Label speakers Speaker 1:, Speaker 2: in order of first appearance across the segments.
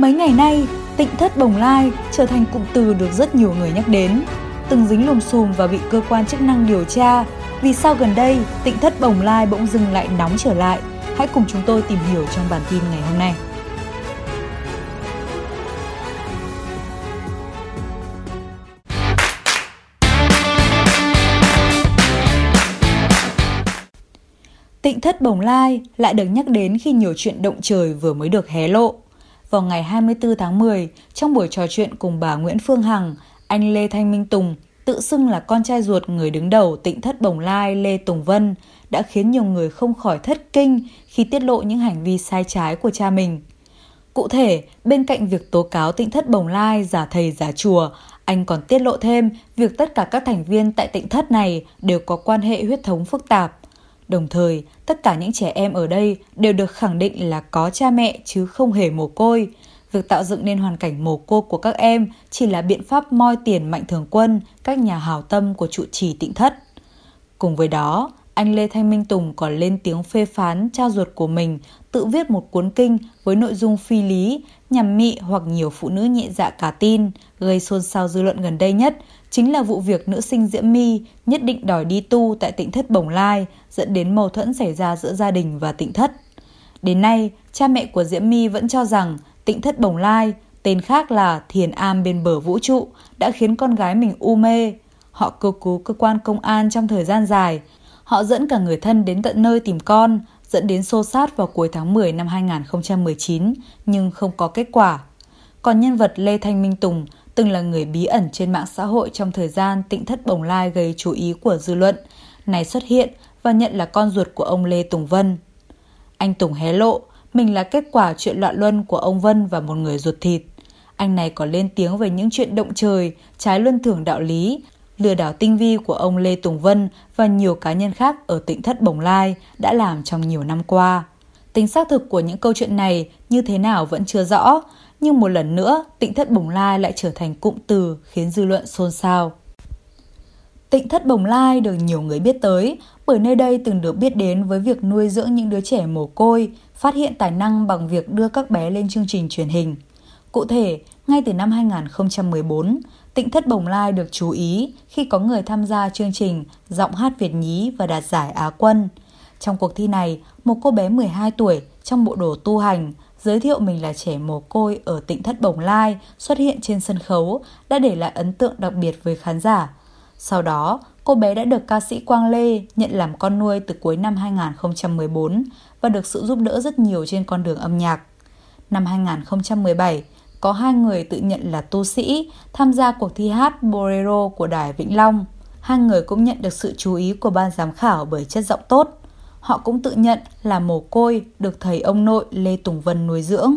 Speaker 1: Mấy ngày nay, tịnh thất bồng lai trở thành cụm từ được rất nhiều người nhắc đến. Từng dính lùm xùm và bị cơ quan chức năng điều tra. Vì sao gần đây, tịnh thất bồng lai bỗng dừng lại nóng trở lại? Hãy cùng chúng tôi tìm hiểu trong bản tin ngày hôm nay. Tịnh thất bồng lai lại được nhắc đến khi nhiều chuyện động trời vừa mới được hé lộ. Vào ngày 24 tháng 10, trong buổi trò chuyện cùng bà Nguyễn Phương Hằng, anh Lê Thanh Minh Tùng, tự xưng là con trai ruột người đứng đầu tịnh thất bồng lai Lê Tùng Vân, đã khiến nhiều người không khỏi thất kinh khi tiết lộ những hành vi sai trái của cha mình. Cụ thể, bên cạnh việc tố cáo tịnh thất bồng lai giả thầy giả chùa, anh còn tiết lộ thêm việc tất cả các thành viên tại tịnh thất này đều có quan hệ huyết thống phức tạp. Đồng thời, tất cả những trẻ em ở đây đều được khẳng định là có cha mẹ chứ không hề mồ côi. Việc tạo dựng nên hoàn cảnh mồ côi của các em chỉ là biện pháp moi tiền mạnh thường quân, các nhà hào tâm của trụ trì tịnh thất. Cùng với đó, anh Lê Thanh Minh Tùng còn lên tiếng phê phán cha ruột của mình tự viết một cuốn kinh với nội dung phi lý, nhằm mị hoặc nhiều phụ nữ nhẹ dạ cả tin, gây xôn xao dư luận gần đây nhất chính là vụ việc nữ sinh Diễm My nhất định đòi đi tu tại tỉnh thất Bồng Lai, dẫn đến mâu thuẫn xảy ra giữa gia đình và tỉnh thất. Đến nay, cha mẹ của Diễm My vẫn cho rằng tỉnh thất Bồng Lai, tên khác là Thiền Am bên bờ vũ trụ, đã khiến con gái mình u mê. Họ cầu cứu cơ quan công an trong thời gian dài. Họ dẫn cả người thân đến tận nơi tìm con, dẫn đến xô sát vào cuối tháng 10 năm 2019, nhưng không có kết quả. Còn nhân vật Lê Thanh Minh Tùng từng là người bí ẩn trên mạng xã hội trong thời gian tịnh thất bồng lai gây chú ý của dư luận, này xuất hiện và nhận là con ruột của ông Lê Tùng Vân. Anh Tùng hé lộ, mình là kết quả chuyện loạn luân của ông Vân và một người ruột thịt. Anh này còn lên tiếng về những chuyện động trời, trái luân thường đạo lý, lừa đảo tinh vi của ông Lê Tùng Vân và nhiều cá nhân khác ở tỉnh thất Bồng Lai đã làm trong nhiều năm qua. Tính xác thực của những câu chuyện này như thế nào vẫn chưa rõ, nhưng một lần nữa tịnh thất Bồng Lai lại trở thành cụm từ khiến dư luận xôn xao. Tịnh thất Bồng Lai được nhiều người biết tới bởi nơi đây từng được biết đến với việc nuôi dưỡng những đứa trẻ mồ côi, phát hiện tài năng bằng việc đưa các bé lên chương trình truyền hình. Cụ thể, ngay từ năm 2014, Tịnh thất Bồng Lai được chú ý khi có người tham gia chương trình Giọng hát Việt nhí và đạt giải Á quân. Trong cuộc thi này, một cô bé 12 tuổi trong bộ đồ tu hành giới thiệu mình là trẻ mồ côi ở tỉnh thất Bồng Lai xuất hiện trên sân khấu đã để lại ấn tượng đặc biệt với khán giả. Sau đó, cô bé đã được ca sĩ Quang Lê nhận làm con nuôi từ cuối năm 2014 và được sự giúp đỡ rất nhiều trên con đường âm nhạc. Năm 2017, có hai người tự nhận là tu sĩ tham gia cuộc thi hát Bolero của Đài Vĩnh Long. Hai người cũng nhận được sự chú ý của ban giám khảo bởi chất giọng tốt. Họ cũng tự nhận là mồ côi được thầy ông nội Lê Tùng Vân nuôi dưỡng.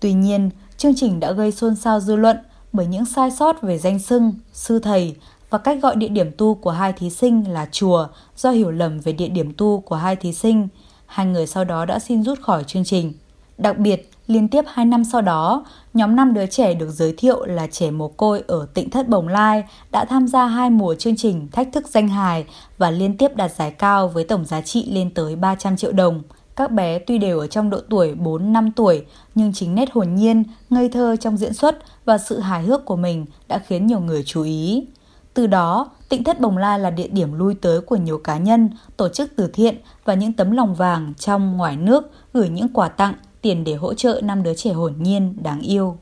Speaker 1: Tuy nhiên, chương trình đã gây xôn xao dư luận bởi những sai sót về danh xưng, sư thầy và cách gọi địa điểm tu của hai thí sinh là chùa do hiểu lầm về địa điểm tu của hai thí sinh. Hai người sau đó đã xin rút khỏi chương trình. Đặc biệt, liên tiếp 2 năm sau đó, nhóm 5 đứa trẻ được giới thiệu là trẻ mồ côi ở tỉnh Thất Bồng Lai đã tham gia hai mùa chương trình Thách thức danh hài và liên tiếp đạt giải cao với tổng giá trị lên tới 300 triệu đồng. Các bé tuy đều ở trong độ tuổi 4-5 tuổi, nhưng chính nét hồn nhiên, ngây thơ trong diễn xuất và sự hài hước của mình đã khiến nhiều người chú ý. Từ đó, Tịnh Thất Bồng Lai là địa điểm lui tới của nhiều cá nhân, tổ chức từ thiện và những tấm lòng vàng trong ngoài nước gửi những quà tặng, tiền để hỗ trợ năm đứa trẻ hồn nhiên đáng yêu.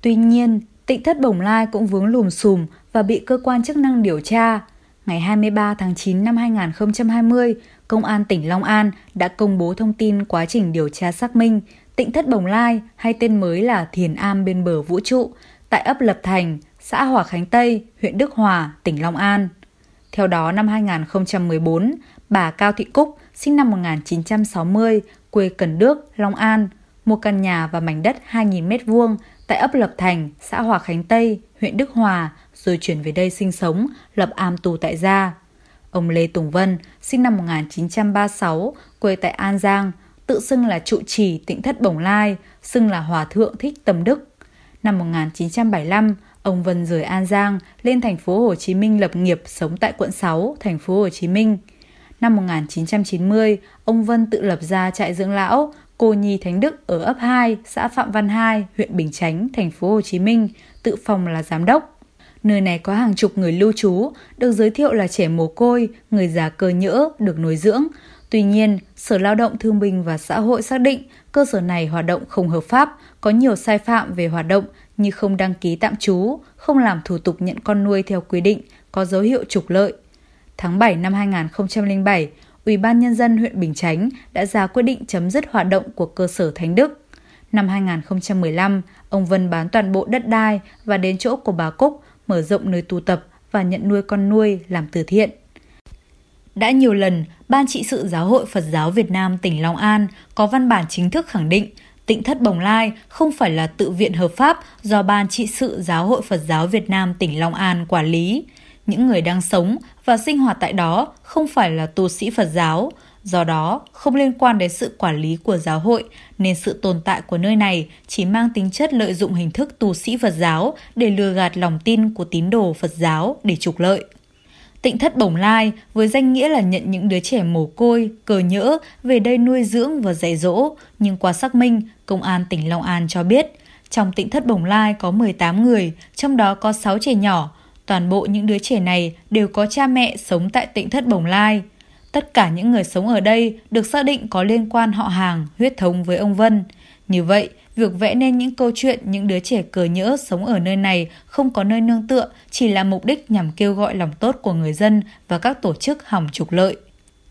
Speaker 1: Tuy nhiên, Tịnh Thất Bồng Lai cũng vướng lùm xùm và bị cơ quan chức năng điều tra. Ngày 23 tháng 9 năm 2020, Công an tỉnh Long An đã công bố thông tin quá trình điều tra xác minh Tịnh Thất Bồng Lai hay tên mới là Thiền Am bên bờ vũ trụ tại ấp Lập Thành, xã Hòa Khánh Tây, huyện Đức Hòa, tỉnh Long An. Theo đó, năm 2014, bà Cao Thị Cúc, sinh năm 1960, quê Cần Đước, Long An, mua căn nhà và mảnh đất 2.000 m2 tại ấp Lập Thành, xã Hòa Khánh Tây, huyện Đức Hòa, rồi chuyển về đây sinh sống, lập am tù tại gia. Ông Lê Tùng Vân, sinh năm 1936, quê tại An Giang, tự xưng là trụ trì tịnh thất Bồng Lai, xưng là Hòa Thượng Thích Tâm Đức. Năm 1975, ông Vân rời An Giang lên thành phố Hồ Chí Minh lập nghiệp sống tại quận 6, thành phố Hồ Chí Minh. Năm 1990, ông Vân tự lập ra trại dưỡng lão Cô Nhi Thánh Đức ở ấp 2, xã Phạm Văn 2, huyện Bình Chánh, thành phố Hồ Chí Minh, tự phòng là giám đốc. Nơi này có hàng chục người lưu trú, được giới thiệu là trẻ mồ côi, người già cơ nhỡ, được nuôi dưỡng. Tuy nhiên, Sở Lao động Thương binh và Xã hội xác định cơ sở này hoạt động không hợp pháp, có nhiều sai phạm về hoạt động như không đăng ký tạm trú, không làm thủ tục nhận con nuôi theo quy định, có dấu hiệu trục lợi. Tháng 7 năm 2007, Ủy ban Nhân dân huyện Bình Chánh đã ra quyết định chấm dứt hoạt động của cơ sở Thánh Đức. Năm 2015, ông Vân bán toàn bộ đất đai và đến chỗ của bà Cúc mở rộng nơi tu tập và nhận nuôi con nuôi làm từ thiện. Đã nhiều lần, Ban trị sự Giáo hội Phật giáo Việt Nam tỉnh Long An có văn bản chính thức khẳng định Tịnh thất Bồng Lai không phải là tự viện hợp pháp do Ban trị sự Giáo hội Phật giáo Việt Nam tỉnh Long An quản lý. Những người đang sống và sinh hoạt tại đó không phải là tu sĩ Phật giáo, do đó không liên quan đến sự quản lý của giáo hội nên sự tồn tại của nơi này chỉ mang tính chất lợi dụng hình thức tu sĩ Phật giáo để lừa gạt lòng tin của tín đồ Phật giáo để trục lợi. Tịnh thất Bồng Lai với danh nghĩa là nhận những đứa trẻ mồ côi, cờ nhỡ về đây nuôi dưỡng và dạy dỗ, nhưng qua xác minh, Công an tỉnh Long An cho biết, trong tịnh thất Bồng Lai có 18 người, trong đó có 6 trẻ nhỏ. Toàn bộ những đứa trẻ này đều có cha mẹ sống tại tịnh thất Bồng Lai. Tất cả những người sống ở đây được xác định có liên quan họ hàng, huyết thống với ông Vân. Như vậy, việc vẽ nên những câu chuyện những đứa trẻ cờ nhỡ sống ở nơi này không có nơi nương tựa chỉ là mục đích nhằm kêu gọi lòng tốt của người dân và các tổ chức hỏng trục lợi.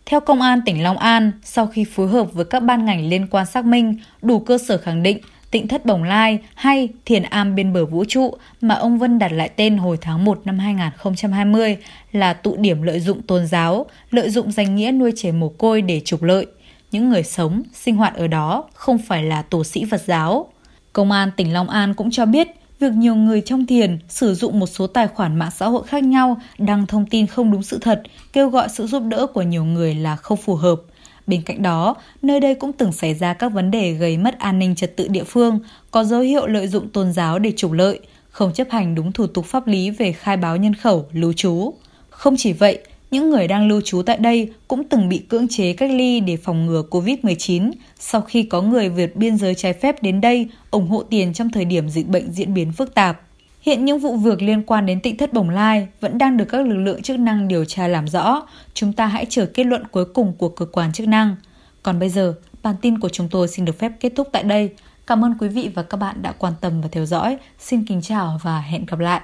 Speaker 1: Theo Công an tỉnh Long An, sau khi phối hợp với các ban ngành liên quan xác minh, đủ cơ sở khẳng định Tịnh Thất Bồng Lai hay Thiền Am bên bờ vũ trụ mà ông Vân đặt lại tên hồi tháng 1 năm 2020 là tụ điểm lợi dụng tôn giáo, lợi dụng danh nghĩa nuôi trẻ mồ côi để trục lợi. Những người sống, sinh hoạt ở đó không phải là tổ sĩ Phật giáo. Công an tỉnh Long An cũng cho biết việc nhiều người trong thiền sử dụng một số tài khoản mạng xã hội khác nhau đăng thông tin không đúng sự thật, kêu gọi sự giúp đỡ của nhiều người là không phù hợp. Bên cạnh đó, nơi đây cũng từng xảy ra các vấn đề gây mất an ninh trật tự địa phương, có dấu hiệu lợi dụng tôn giáo để trục lợi, không chấp hành đúng thủ tục pháp lý về khai báo nhân khẩu, lưu trú. Không chỉ vậy, những người đang lưu trú tại đây cũng từng bị cưỡng chế cách ly để phòng ngừa COVID-19 sau khi có người vượt biên giới trái phép đến đây ủng hộ tiền trong thời điểm dịch bệnh diễn biến phức tạp. Hiện những vụ việc liên quan đến tịnh thất bồng lai vẫn đang được các lực lượng chức năng điều tra làm rõ. Chúng ta hãy chờ kết luận cuối cùng của cơ quan chức năng. Còn bây giờ, bản tin của chúng tôi xin được phép kết thúc tại đây. Cảm ơn quý vị và các bạn đã quan tâm và theo dõi. Xin kính chào và hẹn gặp lại.